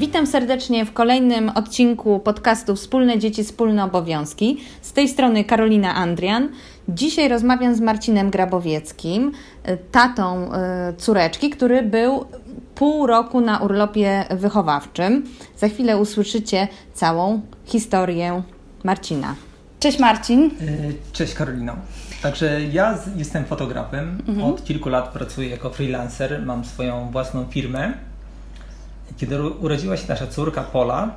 Witam serdecznie w kolejnym odcinku podcastu Wspólne Dzieci, Wspólne Obowiązki. Z tej strony Karolina Andrian. Dzisiaj rozmawiam z Marcinem Grabowieckim, tatą e, córeczki, który był pół roku na urlopie wychowawczym. Za chwilę usłyszycie całą historię Marcina. Cześć Marcin. E, cześć Karolino. Także ja jestem fotografem. Mhm. Od kilku lat pracuję jako freelancer. Mam swoją własną firmę kiedy urodziła się nasza córka Pola,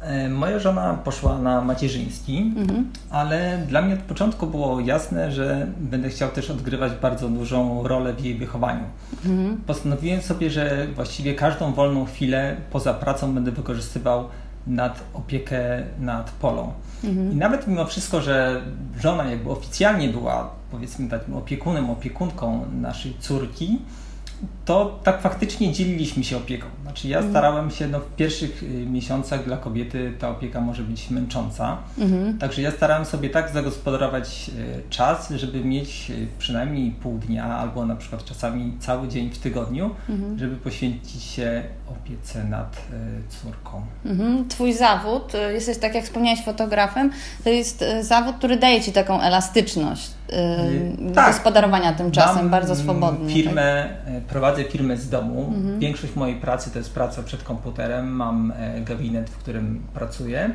e, moja żona poszła na macierzyński, mhm. ale dla mnie od początku było jasne, że będę chciał też odgrywać bardzo dużą rolę w jej wychowaniu. Mhm. Postanowiłem sobie, że właściwie każdą wolną chwilę poza pracą będę wykorzystywał nad opiekę nad Polą. Mhm. I nawet mimo wszystko, że żona jakby oficjalnie była powiedzmy takim opiekunem, opiekunką naszej córki, to tak faktycznie dzieliliśmy się opieką. Znaczy ja mhm. starałem się, no w pierwszych y, miesiącach dla kobiety ta opieka może być męcząca, mhm. także ja starałem sobie tak zagospodarować y, czas, żeby mieć y, przynajmniej pół dnia albo na przykład czasami cały dzień w tygodniu, mhm. żeby poświęcić się opiece nad córką. Mhm. Twój zawód, jesteś tak jak wspomniałeś fotografem, to jest zawód, który daje Ci taką elastyczność tak. gospodarowania tym czasem Mam bardzo swobodnie. Firmę, tak? prowadzę firmę z domu. Mhm. Większość mojej pracy to jest praca przed komputerem. Mam e, gabinet, w którym pracuję.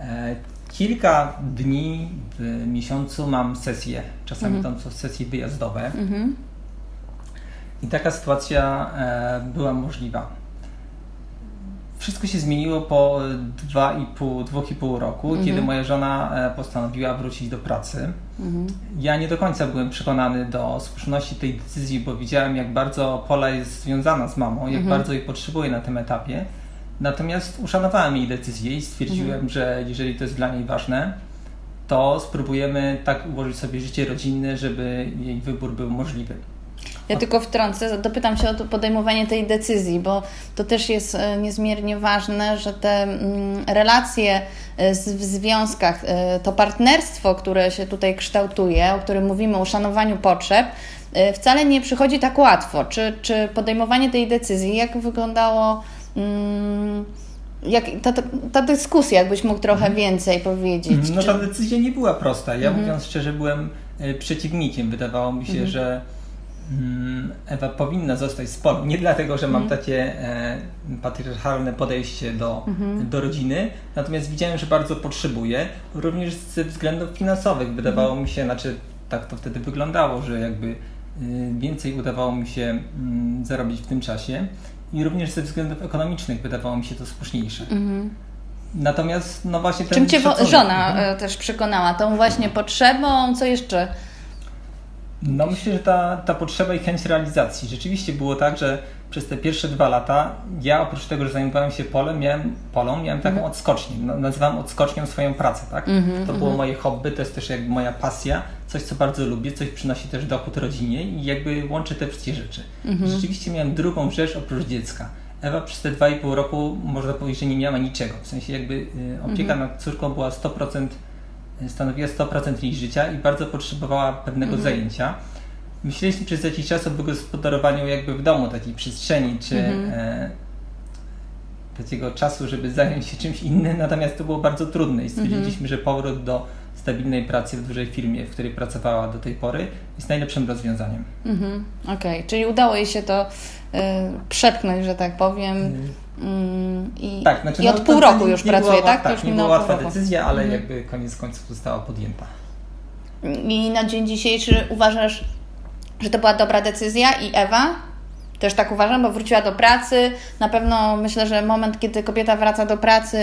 E, kilka dni w miesiącu mam sesje. Czasami mhm. tam są sesje wyjazdowe. Mhm. I taka sytuacja e, była możliwa. Wszystko się zmieniło po 2,5 roku, mhm. kiedy moja żona e, postanowiła wrócić do pracy. Mhm. Ja nie do końca byłem przekonany do słuszności tej decyzji, bo widziałem, jak bardzo Pola jest związana z mamą, jak mhm. bardzo jej potrzebuje na tym etapie. Natomiast uszanowałem jej decyzję i stwierdziłem, mhm. że jeżeli to jest dla niej ważne, to spróbujemy tak ułożyć sobie życie rodzinne, żeby jej wybór był możliwy. Ja tylko wtrącę, dopytam się o to podejmowanie tej decyzji, bo to też jest e, niezmiernie ważne, że te mm, relacje e, w związkach, e, to partnerstwo, które się tutaj kształtuje, o którym mówimy, uszanowaniu potrzeb, wcale nie przychodzi tak łatwo. Czy, czy podejmowanie tej decyzji, jak wyglądało mm, jak, ta, ta, ta, dyskusja, jakbyś mógł trochę mhm. więcej powiedzieć? No ta decyzja nie była prosta. Ja mhm. mówiąc szczerze byłem przeciwnikiem. Wydawało mi się, mhm. że Mm, Ewa powinna zostać z Polą. Nie dlatego, że mam mhm. takie e, patriarchalne podejście do, mhm. do rodziny, natomiast widziałem, że bardzo potrzebuję, również ze względów finansowych. Wydawało mhm. mi się, znaczy tak to wtedy wyglądało, że jakby y, więcej udawało mi się mm, zarobić w tym czasie i również ze względów ekonomicznych wydawało mi się to słuszniejsze. Mhm. Natomiast, no właśnie ten Czym Cię szacunek, żona mhm. też przekonała? Tą właśnie potrzebą, co jeszcze no myślę, że ta, ta potrzeba i chęć realizacji. Rzeczywiście było tak, że przez te pierwsze dwa lata ja oprócz tego, że zajmowałem się polem, miałem, polą, miałem taką mm. odskocznię. No, nazywam odskocznią swoją pracę, tak? -hmm, to było -hmm. moje hobby, to jest też jakby moja pasja, coś co bardzo lubię, coś przynosi też dochód rodzinie i jakby łączy te wszystkie rzeczy. -hmm. Rzeczywiście miałem drugą rzecz oprócz dziecka. Ewa przez te dwa i pół roku można powiedzieć, że nie miała niczego. W sensie jakby y, opieka mhm. nad córką była 100% stanowiła 100% jej życia i bardzo potrzebowała pewnego mhm. zajęcia. Myśleliśmy przez jakiś czas o wygospodarowaniu jakby w domu takiej przestrzeni, czy mhm. e, takiego czasu, żeby zająć się czymś innym, natomiast to było bardzo trudne i stwierdziliśmy, mhm. że powrót do stabilnej pracy w dużej firmie, w której pracowała do tej pory, jest najlepszym rozwiązaniem. Mhm. Okej, okay. czyli udało jej się to y, przepchnąć, że tak powiem. Mhm. Mm, I, tak, znaczy, i od no, pół roku już pracuje, była, tak? Tak, już nie była łatwa decyzja, ale mhm. jakby koniec końców została podjęta. I na dzień dzisiejszy uważasz, że to była dobra decyzja i Ewa? Też tak uważam, bo wróciła do pracy. Na pewno myślę, że moment, kiedy kobieta wraca do pracy,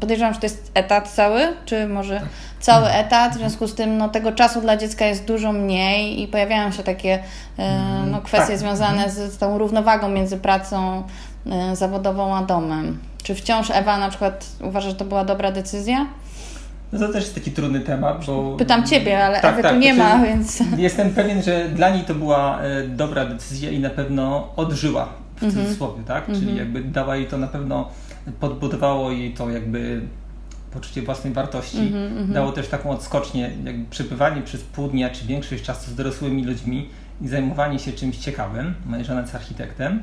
podejrzewam, że to jest etat cały, czy może tak. cały etat. W związku z tym no, tego czasu dla dziecka jest dużo mniej i pojawiają się takie e, mm, no, kwestie tak. związane mhm. z, z tą równowagą między pracą e, zawodową a domem. Czy wciąż Ewa na przykład uważa, że to była dobra decyzja? No to też jest taki trudny temat, bo... Pytam Ciebie, ale tak, Ewy tak, tu nie ma, więc... Jestem pewien, że dla niej to była e, dobra decyzja i na pewno odżyła, w mhm. cudzysłowie, tak? Czyli mhm. jakby dała jej to na pewno, podbudowało jej to jakby poczucie własnej wartości. Mhm, dało też taką odskocznię, jakby przebywanie przez pół dnia czy większość czasu z dorosłymi ludźmi i zajmowanie się czymś ciekawym. Moja żona jest architektem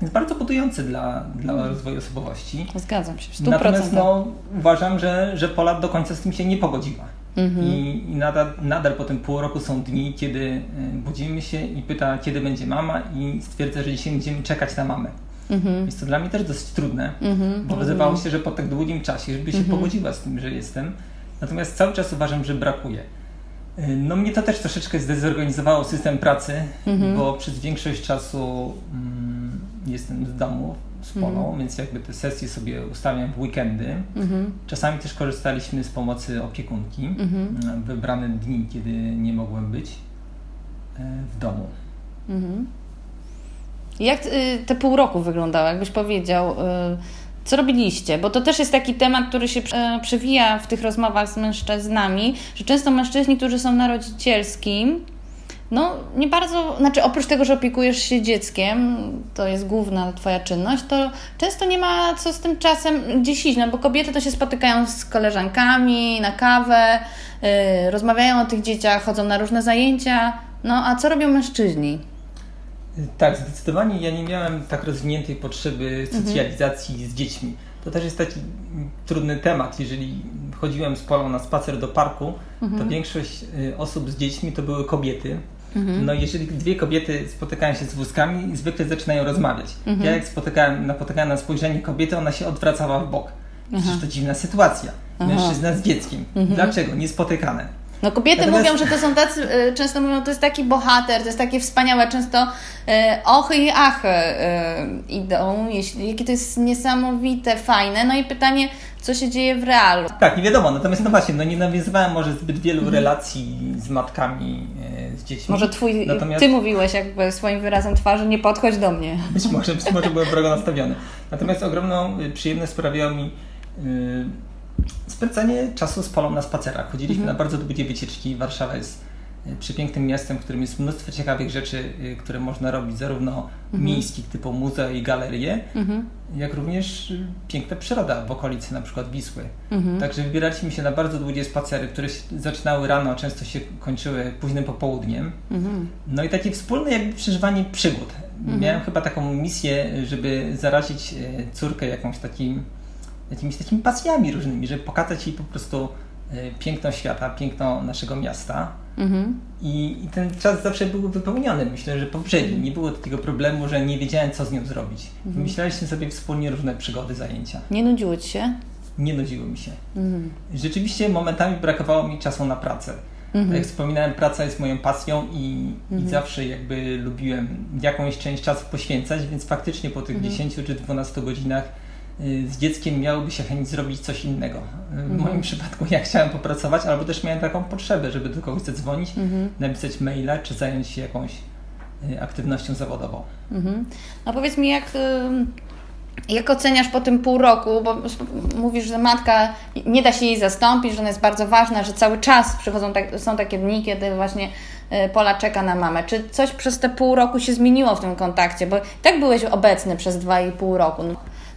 jest bardzo budujący dla, dla mm. rozwoju osobowości. Zgadzam się, w 100%. Natomiast no, uważam, że, że Pola do końca z tym się nie pogodziła. Mm -hmm. I, I, nadal, nadal po tym pół roku są dni, kiedy y, budzimy się i pyta, kiedy będzie mama i stwierdza, że dzisiaj będziemy czekać na mamę. -hmm. Jest to dla mnie też dosyć trudne, -hmm. bo wydawało się, że po tak długim czasie, żeby się mhm. pogodziła z tym, że jestem. Natomiast cały czas uważam, że brakuje. Y, no mnie to też troszeczkę zdezorganizowało system pracy, mhm. bo przez większość czasu mm, jestem w domu z Polą, mhm. więc jakby te sesje sobie ustawiam w weekendy. Mhm. Czasami też korzystaliśmy z pomocy opiekunki mhm. w wybrane dni, kiedy nie mogłem być e, w domu. Mhm. Jak y, te pół roku wyglądało? Jakbyś powiedział, y, co robiliście? Bo to też jest taki temat, który się przewija w tych rozmowach z mężczyznami, że często mężczyźni, którzy są na rodzicielskim, no nie bardzo, znaczy oprócz tego, że opiekujesz się dzieckiem, to jest główna Twoja czynność, to często nie ma co z tym czasem gdzieś iść, no bo kobiety to się spotykają z koleżankami na kawę, yy, rozmawiają o tych dzieciach, chodzą na różne zajęcia, no a co robią mężczyźni? Tak, zdecydowanie ja nie miałem tak rozwiniętej potrzeby socjalizacji mhm. z dziećmi. To też jest taki trudny temat. Jeżeli chodziłem z Polą na spacer do parku, mhm. to większość y, osób z dziećmi to były kobiety. Mhm. No jeżeli dwie kobiety spotykają się z wózkami, zwykle zaczynają rozmawiać. Mhm. Ja jak spotykałem, napotykałem na spojrzenie kobiety, ona się odwracała w bok. Przecież to dziwna sytuacja. Mężczyzna z dzieckiem. Mhm. Dlaczego? Niespotykane. No kobiety Natomiast... mówią, że to są tacy, y, często mówią, to jest taki bohater, to jest takie wspaniałe, często e, ochy i achy e, idą, jeśli, jakie to jest niesamowite, fajne. No i pytanie, co się dzieje w realu. Tak, nie wiadomo, natomiast no właśnie, no nie nawiązywałem może zbyt wielu mhm. relacji z matkami, e, z dziećmi. Może twój, natomiast... ty mówiłeś jakby swoim wyrazem twarzy, nie podchodź do mnie. Być może, być może byłem wrogo nastawiony. Natomiast ogromną przyjemność sprawiało mi spędzanie czasu z Polą na spacerach. Chodziliśmy mhm. na bardzo długie wycieczki. Warszawa jest e, przepięknym miastem, w którym jest mnóstwo ciekawych rzeczy, e, które można robić, zarówno mhm. miejskich typu muzea i galerie, mhm. jak również e, piękna przyroda w okolicy, na przykład Wisły. Mhm. Także wybieraliśmy się na bardzo długie spacery, które zaczynały rano, a często się kończyły późnym popołudniem. No i takie wspólne jakby przeżywanie przygód. Miałem chyba taką misję, żeby zarazić córkę jakąś takim jakimiś takimi pasjami różnymi, żeby pokazać jej po prostu e, piękno świata, piękno naszego miasta. Mhm. I, I, ten czas zawsze był wypełniony. Myślę, że poprzedni. Nie było takiego problemu, że nie wiedziałem, co z nią zrobić. Mhm. Wymyślaliśmy sobie wspólnie różne przygody, zajęcia. Nie nudziło ci się? Nie nudziło mi się. Mhm. Rzeczywiście momentami brakowało mi czasu na pracę. Mhm. Jak wspominałem, praca jest moją pasją i, mhm. i, zawsze jakby lubiłem jakąś część czasu poświęcać, więc faktycznie po tych mhm. 10 czy 12 godzinach z dzieckiem miałoby się chęć zrobić coś innego. W mhm. moim przypadku ja chciałem popracować, albo też miałem taką potrzebę, żeby do kogoś zadzwonić, mhm. napisać maila, czy zająć się jakąś y, aktywnością zawodową. Mhm. No powiedz mi, jak, jak oceniasz po tym pół roku, bo mówisz, że matka nie da się jej zastąpić, że ona jest bardzo ważna, że cały czas przychodzą tak, są takie dni, kiedy właśnie y, Pola czeka na mamę. Czy coś przez te pół roku się zmieniło w tym kontakcie? Bo tak byłeś obecny przez dwa i pół roku.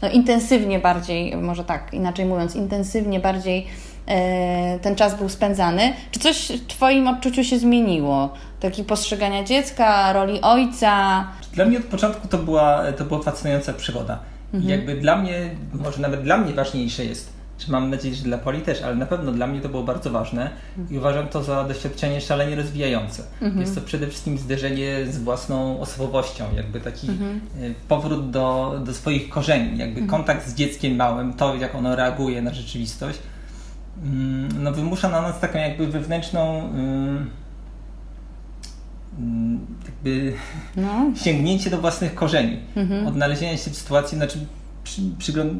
No intensywnie bardziej, może tak inaczej mówiąc, intensywnie bardziej e, ten czas był spędzany. Czy coś w Twoim odczuciu się zmieniło? Taki postrzegania dziecka, roli ojca? Dla mnie od początku to była, to była fascynująca przygoda. Mhm. Jakby dla mnie, może nawet dla mnie ważniejsze jest czy mam nadzieję, że dla Poli też, ale na pewno dla mnie to było bardzo ważne i uważam to za doświadczenie szalenie rozwijające. Mhm. Jest to przede wszystkim zderzenie z własną osobowością, jakby taki mhm. E, powrót do, do swoich korzeni, jakby mhm. kontakt z dzieckiem małym, to jak ono reaguje na rzeczywistość, mm, no wymusza na nas taką jakby wewnętrzną mm, jakby no. sięgnięcie do własnych korzeni, mhm. odnalezienie się w sytuacji, znaczy przy, przygląd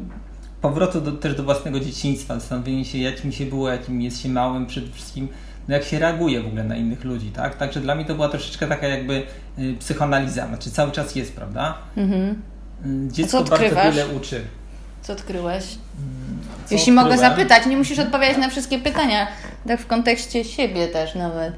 powrotu do, też do własnego dzieciństwa, zastanowienie się, jakim się było, jakim jest się małym, przede wszystkim no jak się reaguje w ogóle na innych ludzi, tak? Także dla mnie to była troszeczkę taka jakby y, psychoanaliza, znaczy cały czas jest, prawda? Mhm. Y, dziecko bardzo wiele uczy. Co odkryłeś? Mm, co Jeśli odkryłem? mogę zapytać, nie musisz odpowiadać na wszystkie pytania, tak w kontekście siebie też nawet.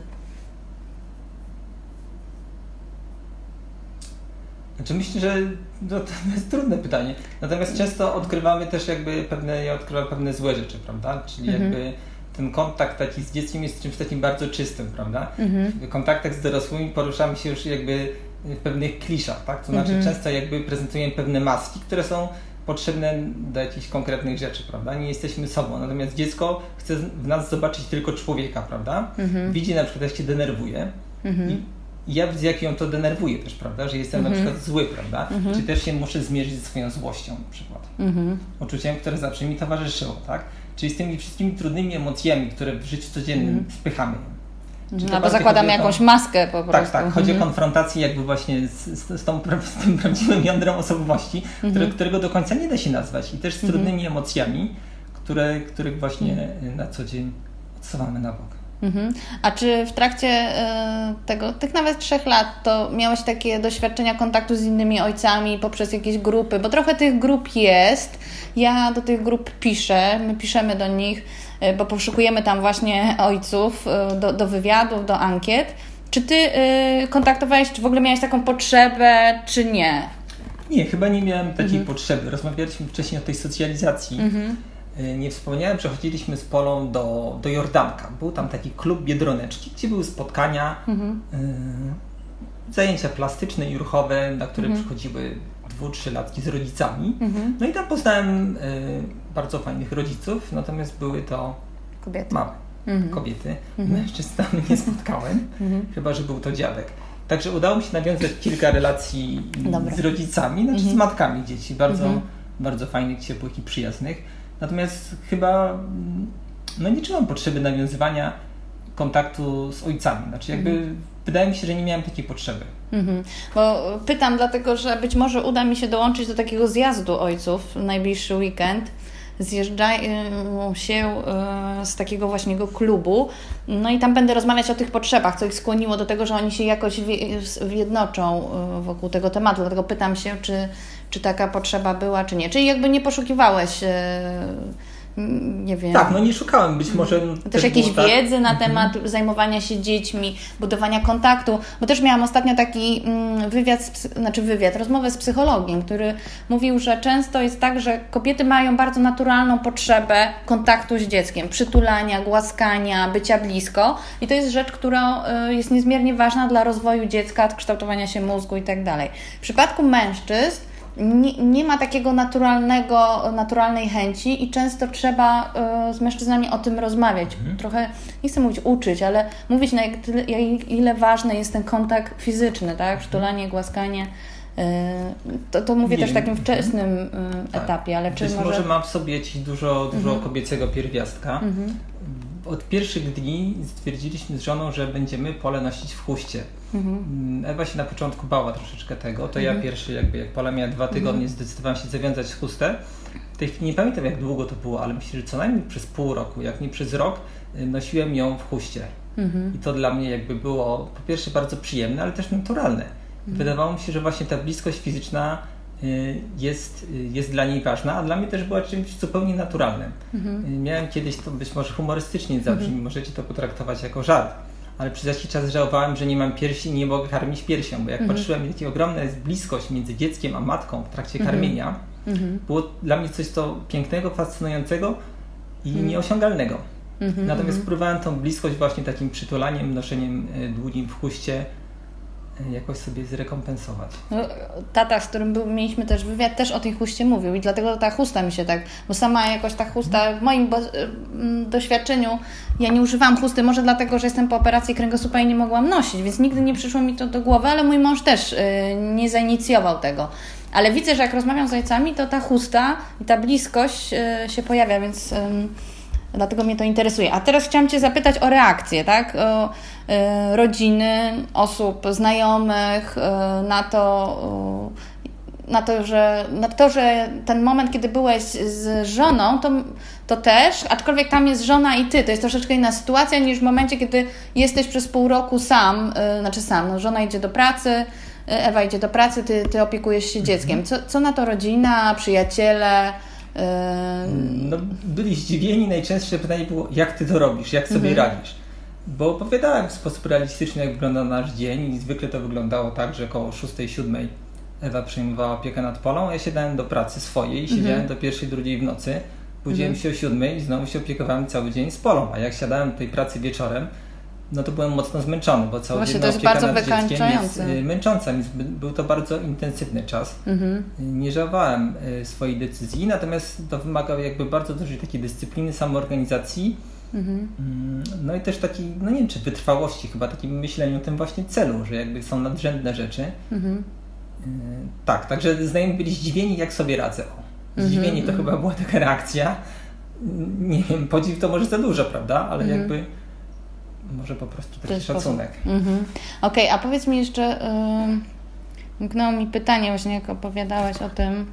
Znaczy myślę, że no, to jest trudne pytanie. Natomiast często odkrywamy też jakby pewne, ja odkrywam pewne złe rzeczy, prawda? Czyli mhm. jakby ten kontakt taki z dzieckiem jest czymś takim bardzo czystym, prawda? Mhm. W kontaktach z dorosłymi poruszamy się już jakby w pewnych kliszach, tak? To znaczy mhm. często jakby prezentujemy pewne maski, które są potrzebne do jakichś konkretnych rzeczy, prawda? Nie jesteśmy sobą, natomiast dziecko chce w nas zobaczyć tylko człowieka, prawda? Mhm. Widzi na przykład, jak się denerwuje mhm. I ja widzę, jak ją to denerwuje też, prawda? Że jestem mhm. na przykład zły, prawda? Mhm. Czy też się muszę zmierzyć ze swoją złością na przykład. Mhm. Uczuciem, które zawsze mi towarzyszyło, tak? Czyli z tymi wszystkimi trudnymi emocjami, które w życiu codziennym mhm. spychamy. Czy Albo zakładamy jakąś maskę po tak, prostu. Tak, tak. Chodzi mhm. o konfrontację jakby właśnie z, z, z, tą, z tym prawdziwym jądrem osobowości, mhm. które, którego do końca nie da się nazwać i też z trudnymi mhm. emocjami, które, których właśnie mhm. na co dzień odsuwamy na bok. Mhm. A czy w trakcie y, tego, tych nawet trzech lat, to miałeś takie doświadczenia kontaktu z innymi ojcami poprzez jakieś grupy? Bo trochę tych grup jest. Ja do tych grup piszę, my piszemy do nich, y, bo poszukujemy tam właśnie ojców y, do, do wywiadów, do ankiet. Czy ty kontaktowałeś, czy w ogóle miałeś taką potrzebę, czy nie? Nie, chyba nie miałem takiej mhm. potrzeby. Rozmawialiśmy wcześniej o tej socjalizacji. Mhm. Y, nie wspomniałem, że chodziliśmy z Polą do, do Jordanka. Był tam taki klub Biedroneczki, gdzie były spotkania, mhm. y, zajęcia plastyczne i ruchowe, na które mhm. przychodziły dwu, latki z rodzicami. Mhm. No i tam poznałem y, bardzo fajnych rodziców, natomiast były to kobiety. Mamy, mhm. kobiety. Mhm. Mężczyzn tam nie spotkałem, mhm. chyba że był to dziadek. Także udało mi się nawiązać kilka relacji Dobra. z rodzicami, znaczy z matkami dzieci, bardzo, bardzo fajnych, ciepłych i przyjaznych. Natomiast chyba no nie czułem potrzeby nawiązywania kontaktu z ojcami. Znaczy jakby mhm. wydaje mi się, że nie miałem takiej potrzeby. Mhm. Bo pytam dlatego, że być może uda mi się dołączyć do takiego zjazdu ojców w najbliższy weekend zjeżdżają się e, z takiego właśnie klubu, no i tam będę rozmawiać o tych potrzebach, co ich skłoniło do tego, że oni się jakoś zjednoczą e, wokół tego tematu. Dlatego pytam się, czy, czy taka potrzeba była, czy nie. Czyli jakby nie poszukiwałeś e, nie wiem. Tak, no nie szukałem, być może. Też, też jakiejś tak. wiedzy na mhm. temat zajmowania się dziećmi, budowania kontaktu, bo też miałam ostatnio taki mm, wywiad, znaczy wywiad, rozmowę z psychologiem, który mówił, że często jest tak, że kobiety mają bardzo naturalną potrzebę kontaktu z dzieckiem, przytulania, głaskania, bycia blisko i to jest rzecz, która y, jest niezmiernie ważna dla rozwoju dziecka, kształtowania się mózgu i tak dalej. W przypadku mężczyzn nie, nie, ma takiego naturalnego, naturalnej chęci i często trzeba y, z mężczyznami o tym rozmawiać. Mhm. Trochę, nie chcę mówić uczyć, ale mówić na jak, jak, ile ważny jest ten kontakt fizyczny, tak? Przytulanie, mhm. głaskanie. Y, to, to mówię nie, też w takim wczesnym y, tak. etapie, ale czy Być może... może mam w sobie jakieś dużo, dużo mhm. kobiecego pierwiastka. Mhm od pierwszych dni stwierdziliśmy z żoną, że będziemy pole nosić w chuście. Mhm. Ewa się na początku bała troszeczkę tego. To mhm. ja pierwszy, jakby jak Pola miała dwa tygodnie, mhm. zdecydowałem się zawiązać chustę. W tej chwili nie pamiętam jak długo to było, ale myślę, że co najmniej przez pół roku, jak nie przez rok, y, nosiłem ją w chuście. Mhm. I to dla mnie jakby było po pierwsze bardzo przyjemne, ale też naturalne. Mhm. Wydawało mi się, że właśnie ta bliskość fizyczna jest, y, jest dla niej ważna, a dla mnie też była czymś zupełnie naturalnym. Mhm. Y, miałem kiedyś, to być może humorystycznie zabrzmi, mhm. możecie to potraktować jako żart, ale przez jakiś czas żałowałem, że nie mam piersi i nie mogę karmić piersią, bo jak mhm. patrzyłem, jaka ogromna jest bliskość między dzieckiem a matką w trakcie mhm. karmienia, mhm. było dla mnie coś to pięknego, fascynującego i mhm. nieosiągalnego. Natomiast próbowałem tą bliskość właśnie takim przytulaniem, noszeniem długim w chuście, jakoś sobie zrekompensować. No, tata, z którym był, mieliśmy też wywiad, też o tej chuście mówił i dlatego ta chusta mi się tak, bo sama jakoś ta chusta, w moim mm, doświadczeniu, ja nie używam chusty, może dlatego, że jestem po operacji kręgosłupa i nie mogłam nosić, więc nigdy nie przyszło mi to do głowy, ale mój mąż też y, nie zainicjował tego. Ale widzę, że jak rozmawiam z ojcami, to ta chusta i ta bliskość się pojawia, więc Dlatego mnie to interesuje. A teraz chciałam Cię zapytać o reakcję, tak? O, y, rodziny, osób znajomych y, na to, na to, że, na to, że ten moment, kiedy byłeś z żoną, to, to też, aczkolwiek tam jest żona i ty, to jest troszeczkę inna sytuacja niż w momencie, kiedy jesteś przez pół roku sam, znaczy sam, no, żona idzie do pracy, Ewa idzie do pracy, ty, ty opiekujesz się dzieckiem. Co, co na to rodzina, przyjaciele? No, byli zdziwieni. Najczęstsze pytanie było, jak ty to robisz, jak sobie mhm. radzisz? Bo opowiadałem w sposób realistyczny, jak wygląda nasz dzień i zwykle to wyglądało tak, że około 6-7 Ewa przejmowała opiekę nad Polą, ja siadałem do pracy swojej, mhm. siedziałem do pierwszej, drugiej w nocy, budziłem mhm. się o 7 i znowu się opiekowałem cały dzień z Polą, a jak siadałem do tej pracy wieczorem, no to byłem mocno zmęczony, bo cały Właśnie dzień to jest bardzo jest y, męcząca, więc był to bardzo intensywny czas. Mhm. Nie żałowałem y, swojej decyzji, natomiast to wymagał jakby bardzo dużej takiej dyscypliny, samoorganizacji, mhm. Mm, no i też takiej, no nie wiem czy wytrwałości, chyba takim myśleniu o tym właśnie celu, że jakby są nadrzędne rzeczy. Mhm. Y, tak, także znajomi byli zdziwieni, jak sobie radzę. O, zdziwieni to chyba była taka reakcja. Nie wiem, podziw to może za dużo, prawda? Ale jakby może po prostu taki szacunek. Mhm. Okej, okay, a powiedz mi jeszcze, yy, mi pytanie właśnie, jak opowiadałaś o tym,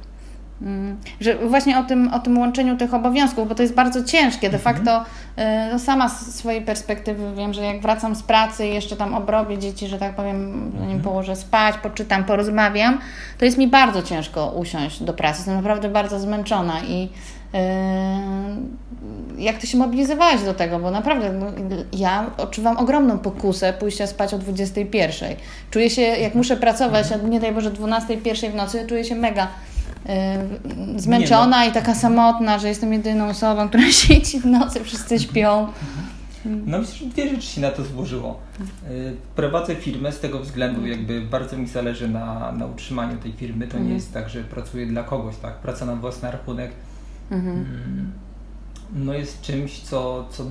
że właśnie o tym, o tym łączeniu tych obowiązków, bo to jest bardzo ciężkie. De mhm. facto y, no sama z swojej perspektywy wiem, że jak wracam z pracy i jeszcze tam obrobię dzieci, że tak powiem, zanim mhm. położę spać, poczytam, porozmawiam, to jest mi bardzo ciężko usiąść do pracy. Jestem naprawdę bardzo zmęczona i Yy, jak ty się mobilizowałaś do tego, bo naprawdę no, ja odczuwam ogromną pokusę pójścia spać o 21. Czuję się, jak muszę pracować, a nie daj Boże 12, w nocy, czuję się mega zmęczona no. i taka samotna, że jestem jedyną osobą, która siedzi w nocy, wszyscy śpią. No myślę, że dwie rzeczy się na to złożyło. Yy, prowadzę firmę z tego względu, jakby bardzo mi zależy na, na utrzymaniu tej firmy. To nie mhm. jest tak, że pracuję dla kogoś, tak? Praca na własny rachunek Mhm. Mm, no jest czymś, co, co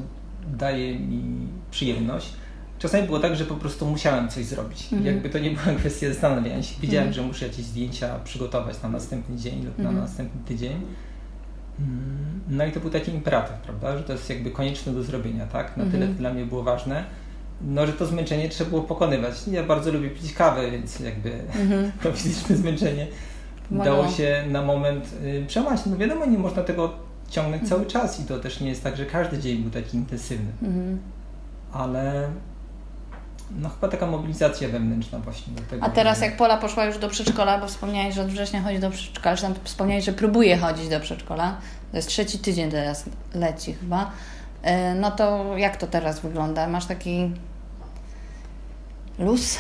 daje mi przyjemność. Czasami było tak, że po prostu musiałem coś zrobić. Mhm. Jakby to nie była kwestia zastanawiania się. Wiedziałem, mhm. że muszę jakieś zdjęcia przygotować na następny dzień lub na następny tydzień. Mm, no i to był taki imperatyw, prawda, że to jest jakby konieczne do zrobienia, tak? Na tyle to dla mnie było ważne. No, że to zmęczenie trzeba było pokonywać. Ja bardzo lubię pić kawę, więc jakby to fizyczne zmęczenie dało się na moment y, przełamać. No wiadomo, nie można tego ciągnąć mhm. cały czas i to też nie jest tak, że każdy dzień był taki intensywny. Mhm. Ale no chyba taka mobilizacja wewnętrzna właśnie do tego. A teraz jak Pola poszła już do przedszkola, bo wspomniałeś, że od września chodzi do przedszkola, że tam wspomniałeś, że próbuje chodzić do przedszkola, to jest trzeci tydzień teraz leci chyba, y, no to jak to teraz wygląda? Masz taki luz,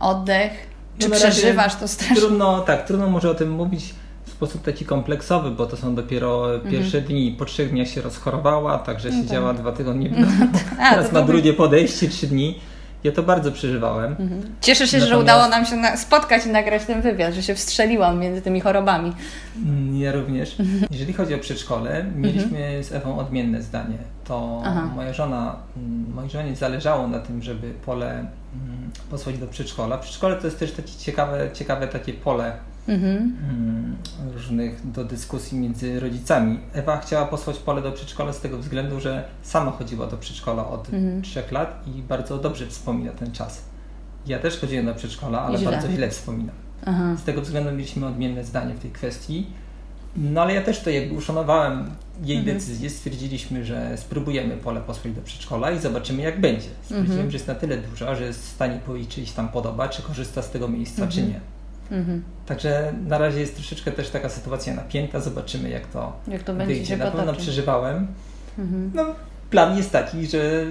oddech? Czy no przeżywasz to strasznie? Trudno, tak, trudno może o tym mówić w sposób taki kompleksowy, bo to są dopiero mhm. pierwsze dni. Po trzech dniach się rozchorowała, także no siedziała tak. dwa tygodnie w domu. No, tak. Teraz ma drugie podejście, trzy dni. Ja to bardzo przeżywałem. Mhm. Cieszę się, Natomiast... że udało nam się spotkać i nagrać ten wywiad, że się wstrzeliłam między tymi chorobami. Mm, ja również. Mhm. Jeżeli chodzi o przedszkole, mieliśmy mhm. z Ewą odmienne zdanie. To Aha. moja żona, mm, mojej żonie zależało na tym, żeby pole mm, posłać do przedszkola. Przedszkole to jest też takie ciekawe, ciekawe takie pole mhm. różnych do dyskusji między rodzicami. Ewa chciała posłać pole do przedszkola z tego względu, że sama chodziła do przedszkola od mhm. trzech lat i bardzo dobrze wspomina ten czas. Ja też chodziłem do przedszkola, ale źle. bardzo źle wspominam. Aha. Z tego względu mieliśmy odmienne zdanie w tej kwestii. No ale ja też to jakby uszanowałem jej mhm. decyzję. Stwierdziliśmy, że spróbujemy pole posłać do przedszkola i zobaczymy jak będzie. Stwierdziłem, mhm. że jest na tyle duża, że jest w stanie policzyć tam podoba, czy korzysta z tego miejsca, czy mhm. nie. Mhm. Także na razie jest troszeczkę też taka sytuacja napięta, zobaczymy jak to, jak to będzie wyjdzie. Na pewno przeżywałem. Mhm. No, plan jest taki, że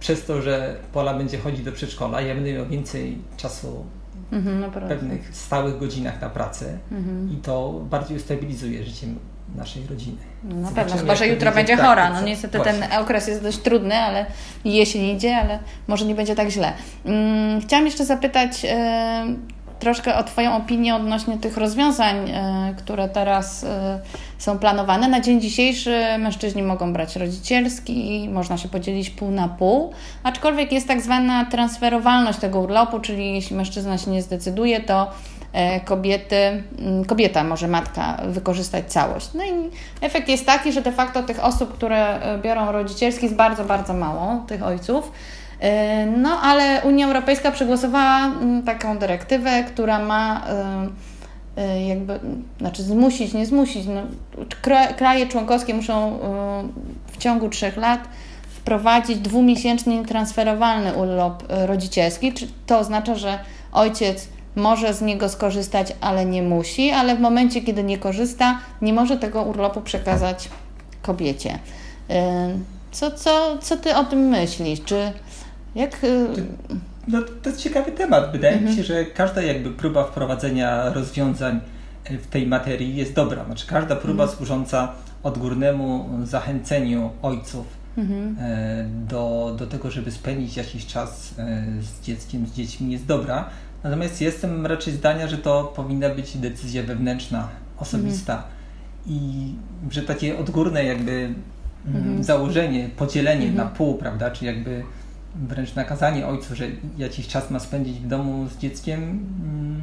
przez to, że Pola będzie chodzić do przedszkola, ja będę miał więcej czasu mhm, no w pewnych stałych godzinach na pracę mhm. i to bardziej ustabilizuje życie naszej rodziny. No na pewno, chyba że jutro będzie tak, chora. No niestety właśnie. ten okres jest dość trudny, ale jesień idzie, ale może nie będzie tak źle. Hmm, chciałam jeszcze zapytać, troszkę o Twoją opinię odnośnie tych rozwiązań, e, które teraz e, są planowane. Na dzień dzisiejszy mężczyźni mogą brać rodzicielski i można się podzielić pół na pół, aczkolwiek jest tak zwana transferowalność tego urlopu, czyli jeśli mężczyzna się nie zdecyduje, to e, kobiety, mm, kobieta może matka wykorzystać całość. No i efekt jest taki, że de facto tych osób, które biorą rodzicielski jest bardzo, bardzo mało, tych ojców. E, no ale Unia Europejska przegłosowała mm, taką dyrektywę, która ma jakby, znaczy zmusić, nie zmusić, no, kraje członkowskie muszą w ciągu trzech lat wprowadzić dwumiesięczny transferowalny urlop rodzicielski. To oznacza, że ojciec może z niego skorzystać, ale nie musi, ale w momencie, kiedy nie korzysta, nie może tego urlopu przekazać kobiecie. Co, co, co ty o tym myślisz? Czy jak. Y, no, to jest ciekawy temat. Wydaje mhm. mi się, że każda jakby próba wprowadzenia rozwiązań w tej materii jest dobra. Znaczy każda próba mhm. służąca odgórnemu zachęceniu ojców mhm. E, do, do tego, żeby spędzić jakiś czas e, z dzieckiem, z dziećmi jest dobra. Natomiast jestem raczej zdania, że to powinna być decyzja wewnętrzna, osobista mhm. i że takie odgórne jakby mm, mhm. założenie, podzielenie mhm. na pół, prawda, czy jakby wręcz nakazanie ojcu, że jakiś czas ma spędzić w domu z dzieckiem, mm,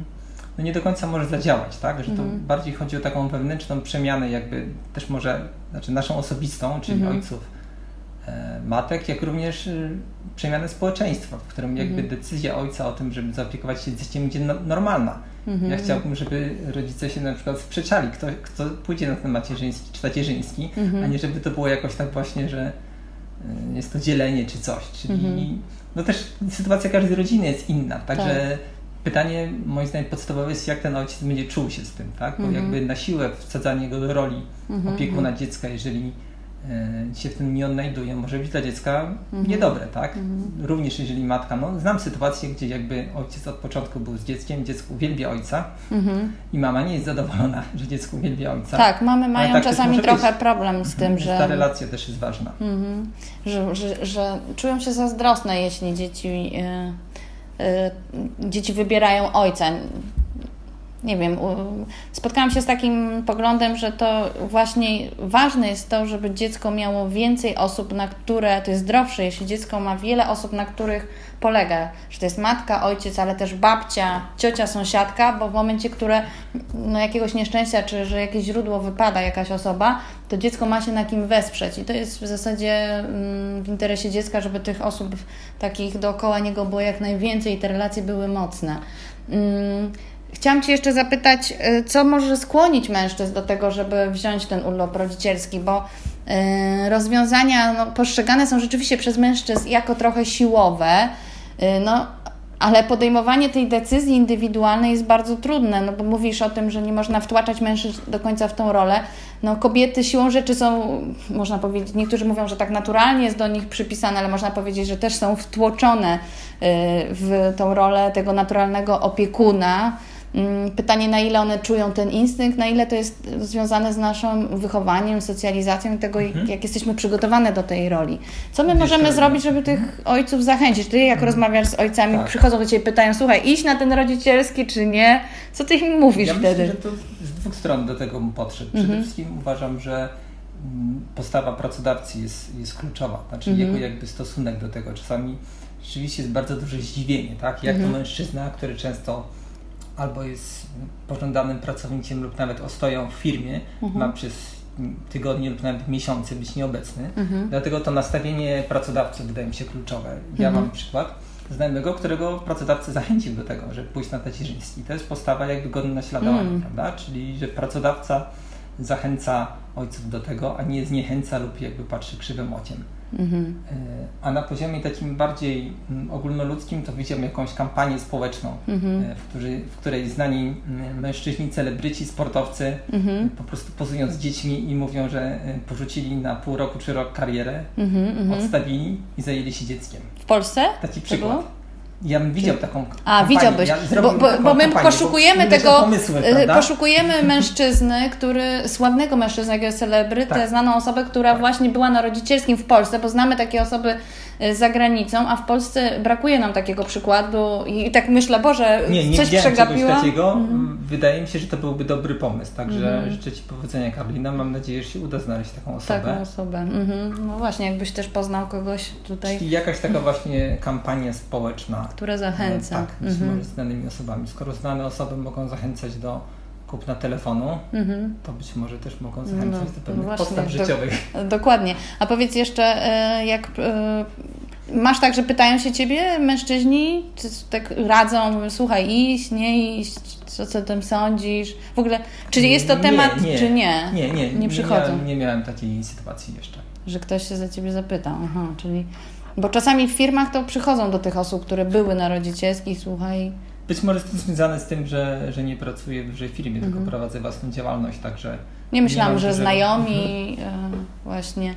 no nie do końca może zadziałać, tak? Że to mhm. bardziej chodzi o taką wewnętrzną przemianę, jakby też może, znaczy naszą osobistą, czyli mhm. ojców E, matek, jak również y, przemianę społeczeństwa, w którym jakby mhm. decyzja ojca o tym, żeby zaopiekować się dzieckiem będzie no, normalna. Ja chciałbym, żeby rodzice się na przykład sprzeczali, kto, kto pójdzie na ten macierzyński czy tacierzyński, a nie żeby to było jakoś tak właśnie, że jest to dzielenie czy coś. Czyli mhm. no też sytuacja każdej rodziny jest inna, także tak. pytanie moim zdaniem podstawowe jest, jak ten ojciec będzie czuł się z tym, tak? Bo mhm. jakby na siłę wsadzanie go do roli mhm. opiekuna dziecka, jeżeli się w tym nie odnajduje, może być dla dziecka mhm. niedobre, tak? Mhm. Również jeżeli matka, no znam sytuację, gdzie jakby ojciec od początku był z dzieckiem, dziecko uwielbia ojca mhm. i mama nie jest zadowolona, że dziecko uwielbia ojca. Tak, mamy mają tak czasami trochę być. problem z tym, że... Ta relacja też jest ważna. Mhm. Że, że, że czują się zazdrosne, jeśli dzieci... Yy, yy, dzieci wybierają ojca nie wiem, spotkałam się z takim poglądem, że to właśnie ważne jest to, żeby dziecko miało więcej osób, na które to jest zdrowsze, jeśli dziecko ma wiele osób, na których polega, że to jest matka, ojciec, ale też babcia, ciocia, sąsiadka, bo w momencie, które no, jakiegoś nieszczęścia, czy że jakieś źródło wypada, jakaś osoba, to dziecko ma się na kim wesprzeć i to jest w zasadzie mm, w interesie dziecka, żeby tych osób takich dookoła niego było jak najwięcej i te relacje były mocne. Chciałam Cię jeszcze zapytać, y, co może skłonić mężczyzn do tego, żeby wziąć ten urlop rodzicielski, bo y, rozwiązania no, postrzegane są rzeczywiście przez mężczyzn jako trochę siłowe, y, no, ale podejmowanie tej decyzji indywidualnej jest bardzo trudne, no bo mówisz o tym, że nie można wtłaczać mężczyzn do końca w tą rolę. No, kobiety siłą rzeczy są, można powiedzieć, niektórzy mówią, że tak naturalnie jest do nich przypisane, ale można powiedzieć, że też są wtłoczone w tą rolę tego naturalnego opiekuna pytanie, na ile one czują ten instynkt, na ile to jest związane z naszym wychowaniem, socjalizacją i tego, mhm. jak jesteśmy przygotowane do tej roli. Co my możemy zrobić, żeby tych mhm. ojców zachęcić? Ty, jak mhm. rozmawiasz z ojcami, tak. przychodzą do Ciebie i pytają, słuchaj, iść na ten rodzicielski czy nie? Co Ty im mówisz ja wtedy? Myślę, że to z dwóch stron do tego podszedł. Przede mhm. wszystkim uważam, że mm, postawa pracodawcy jest, jest kluczowa, znaczy mhm. jego jakby stosunek do tego. Czasami rzeczywiście jest bardzo duże zdziwienie, tak? Jak to mężczyzna, który często albo jest pożądanym pracownikiem lub nawet ostoją w firmie, mhm. ma przez tygodnie lub nawet miesiące być nieobecny. Mhm. Dlatego to nastawienie pracodawców wydaje mi się kluczowe. Ja mhm. mam przykład znajomego, którego pracodawca zachęcił do tego, żeby pójść na tacierzyński. To jest postawa jakby godna naśladowania, mm. prawda? Czyli, że pracodawca zachęca ojców do tego, a nie zniechęca lub jakby patrzy krzywym ociem. Mhm. E, a na poziomie takim bardziej mm, ogólnoludzkim to widziałem jakąś kampanię społeczną, mhm. E, w, której, w, której znani mm, mężczyźni, celebryci, sportowcy mhm. po prostu pozują z dziećmi i mówią, że e, porzucili na pół roku czy rok karierę, mhm, mhm. odstawili i zajęli się dzieckiem. W Polsce? Taki przykład. Ja bym widział taką A, kampanię. widziałbyś, ja bo, bo, bo, my kampanię, poszukujemy tego, pomysły, y, poszukujemy mężczyzny, który, sławnego mężczyzny, jakiegoś celebrytę, tak. znaną osobę, która tak. właśnie była na rodzicielskim w Polsce, bo znamy takie osoby za granicą, a w Polsce brakuje nam takiego przykładu i tak myślę, Boże, nie, nie coś przegapiłam. Takiego. Mhm. Wydaje mi się, że to byłby dobry pomysł, także mhm. życzę Ci powodzenia Karolina. Mam nadzieję, że się uda znaleźć taką osobę. Taką osobę. Mhm. No właśnie, jakbyś też poznał kogoś tutaj. Czyli jakaś taka właśnie kampania społeczna. Która zachęca. Tak, być mhm. znanymi osobami. Skoro znane osoby mogą zachęcać do kupna telefonu, mhm. to być może też mogą zachęcać no, do pewnych no postaw życiowych. Do, dokładnie. A powiedz jeszcze, e, jak e, masz tak, że pytają się ciebie mężczyźni, czy tak radzą, słuchaj, iść, nie iść, co, co o tym sądzisz? W ogóle, czy jest to temat, nie, czy nie? Nie, nie, nie przychodzą. Nie miałem, nie miałem takiej sytuacji jeszcze. Że ktoś się za ciebie zapytał, aha, czyli... Bo czasami w firmach to przychodzą do tych osób, które były na rodzicielskiej, słuchaj, być może jest to związane z tym, że, że nie pracuję w dużej firmie, tylko mhm. prowadzę własną działalność, także... Nie myślałam, nie że dużego... znajomi mhm. E, właśnie...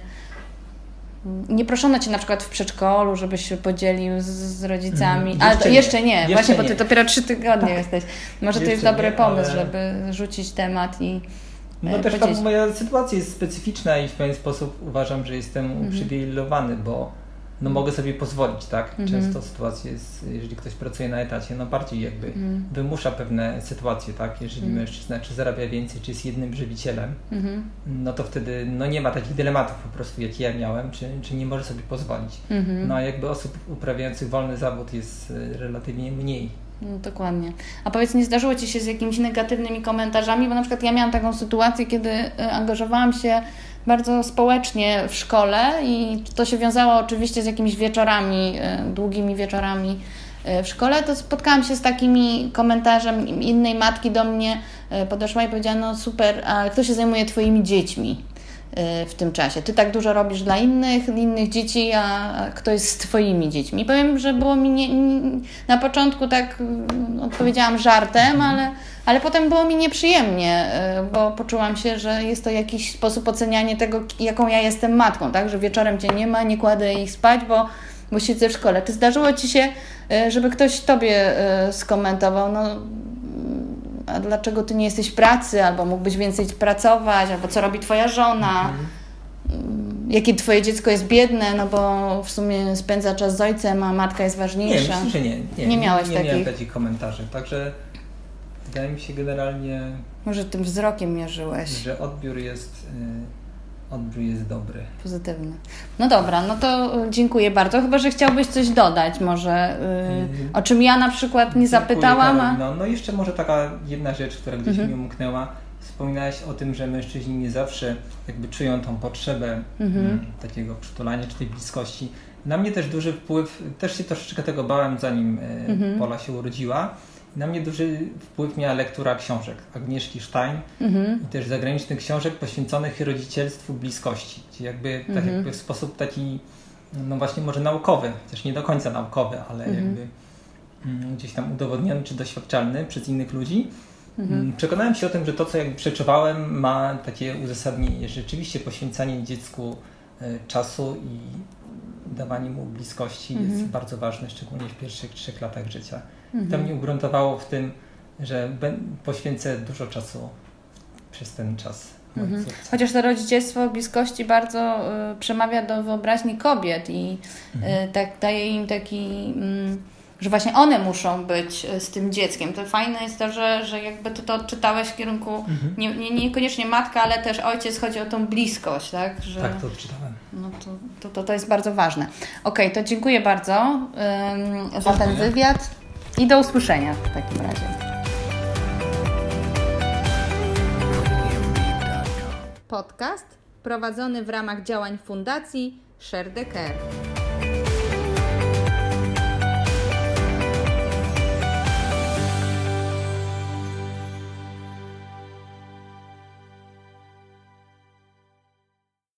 Nie proszono Cię na przykład w przedszkolu, żebyś się podzielił z, z rodzicami, mhm. ale to jeszcze nie, jeszcze właśnie, nie. bo Ty dopiero trzy tygodnie tak. jesteś. Może jeszcze to jest dobry nie, pomysł, ale... żeby rzucić temat i No e, też moja sytuacja jest specyficzna i w pewien sposób uważam, że jestem mhm. uprzywilejowany, bo no mogę sobie pozwolić, tak? Mhm. Często sytuacja jest, jeżeli ktoś pracuje na etacie, no bardziej jakby mhm. wymusza pewne sytuacje, tak? Jeżeli mhm. mężczyzna czy zarabia więcej, czy jest jednym żywicielem, mhm. no to wtedy no nie ma takich dylematów po prostu, jakie ja miałem, czy, czy nie może sobie pozwolić. Mhm. No a jakby osób uprawiających wolny zawód jest e, relatywnie mniej. No, dokładnie. A powiedz, nie zdarzyło Ci się z jakimiś negatywnymi komentarzami? Bo na przykład ja miałam taką sytuację, kiedy e, angażowałam się bardzo społecznie w szkole i to się wiązało oczywiście z jakimiś wieczorami, e, długimi wieczorami e, w szkole, to spotkałam się z takimi komentarzem innej matki do mnie e, podeszła i powiedziała, no super, a kto się zajmuje Twoimi dziećmi? W tym czasie. Ty tak dużo robisz dla innych, innych dzieci, a kto jest z Twoimi dziećmi. Powiem, że było mi nie, nie, na początku tak mm, odpowiedziałam żartem, ale ale potem było mi nieprzyjemnie, y, bo poczułam się, że jest to jakiś sposób oceniania tego, jaką ja jestem matką, tak? Że wieczorem cię nie ma, nie kładę ich spać, bo, bo siedzę w szkole. Czy zdarzyło ci się, y, żeby ktoś tobie y, skomentował, no a dlaczego ty nie jesteś w pracy, albo mógłbyś więcej pracować, albo co robi twoja żona? Mhm jakie twoje dziecko jest biedne, no bo w sumie spędza czas z ojcem, a matka jest ważniejsza. Nie, myślę, że nie. Nie, nie miałeś nie, nie takich? Nie miałem takich komentarzy, także Wydaje mi się generalnie. Może tym wzrokiem mierzyłeś. Że odbiór jest. Y, odbiór jest dobry. Pozytywny. No dobra, no to dziękuję bardzo. Chyba, że chciałbyś coś dodać, może yy, o czym ja na przykład nie zapytałam. A... No, no jeszcze może taka jedna rzecz, która gdzieś mhm. mi umknęła. Wspominałaś o tym, że mężczyźni nie zawsze jakby czują tą potrzebę mhm. Mm, takiego przytulania czy tej bliskości. Na mnie też duży wpływ, też się troszeczkę tego bałem, zanim y, mhm. Pola się urodziła na mnie duży wpływ miała lektura książek Agnieszki Stein mhm. i też zagranicznych książek poświęconych rodzicielstwu bliskości. Czyli jakby, tak mhm. tak jakby w sposób taki, no właśnie może naukowy, też nie do końca naukowy, ale mhm. jakby mm, gdzieś tam udowodniony czy doświadczalny przez innych ludzi. Mhm. Mm, przekonałem się o tym, że to, co jakby przeczuwałem, ma takie uzasadnienie. Rzeczywiście poświęcanie dziecku e, czasu i dawanie mu bliskości jest mhm. bardzo ważne, szczególnie w pierwszych trzech latach życia. Mhm. To mnie ugruntowało w tym, że poświęcę dużo czasu przez ten czas. Mhm. Chociaż to rodzicielstwo bliskości bardzo y, przemawia do wyobraźni kobiet i y, mhm. tak daje im taki. Y, że właśnie one muszą być y, z tym dzieckiem. To fajne jest to, że, że jakby ty to odczytałeś w kierunku mhm. nie, nie, niekoniecznie matka, ale też ojciec, chodzi o tą bliskość, tak? Że, tak, to odczytałem. No to, to, to, to jest bardzo ważne. Okej, okay, to dziękuję bardzo za ten wywiad. I do usłyszenia w takim razie. Podcast prowadzony w ramach działań Fundacji Share the Care.